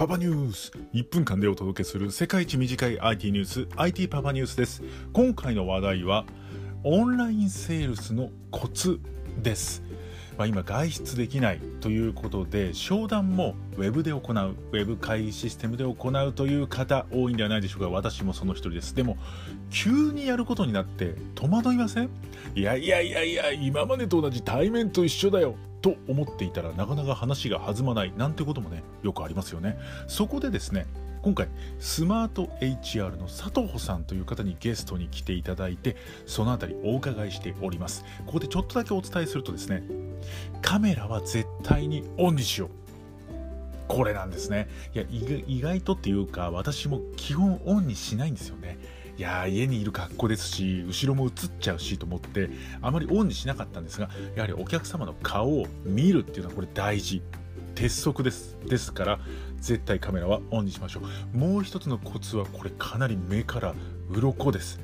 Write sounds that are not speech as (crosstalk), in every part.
パパニュース。1分間でお届けする世界一短い IT ニュース IT パパニュースです。今回の話題はオンラインセールスのコツです。まあ、今外出できないということで商談もウェブで行うウェブ会議システムで行うという方多いんではないでしょうか。私もその一人です。でも急にやることになって戸惑いません？いやいやいやいや今までと同じ対面と一緒だよ。と思っていたらなかなか話が弾まないなんてこともねよくありますよね。そこでですね今回スマート HR の佐藤さんという方にゲストに来ていただいてそのあたりお伺いしております。ここでちょっとだけお伝えするとですねカメラは絶対にオンにしよう。これなんですね。いや意外とっていうか私も基本オンにしないんですよね。いや家にいる格好ですし後ろも映っちゃうしと思ってあまりオンにしなかったんですがやはりお客様の顔を見るっていうのはこれ大事。鉄則です。ですから絶対カメラはオンにしましょう。もう一つのコツはこれかなり目から鱗です。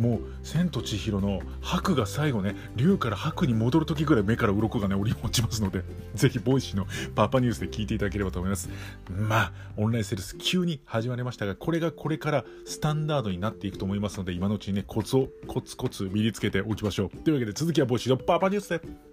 もう「千と千尋」のハクが最後ね竜からハクに戻る時ぐらい目から鱗がね折り落ちますので (laughs) ぜひ Voicy のパパニュースで聞いていただければと思います。まあオンラインセールス急に始まりましたがこれがこれからスタンダードになっていくと思いますので今のうちにねコツをコツコツ身につけておきましょう。というわけで続きは Voicy のパパニュースで。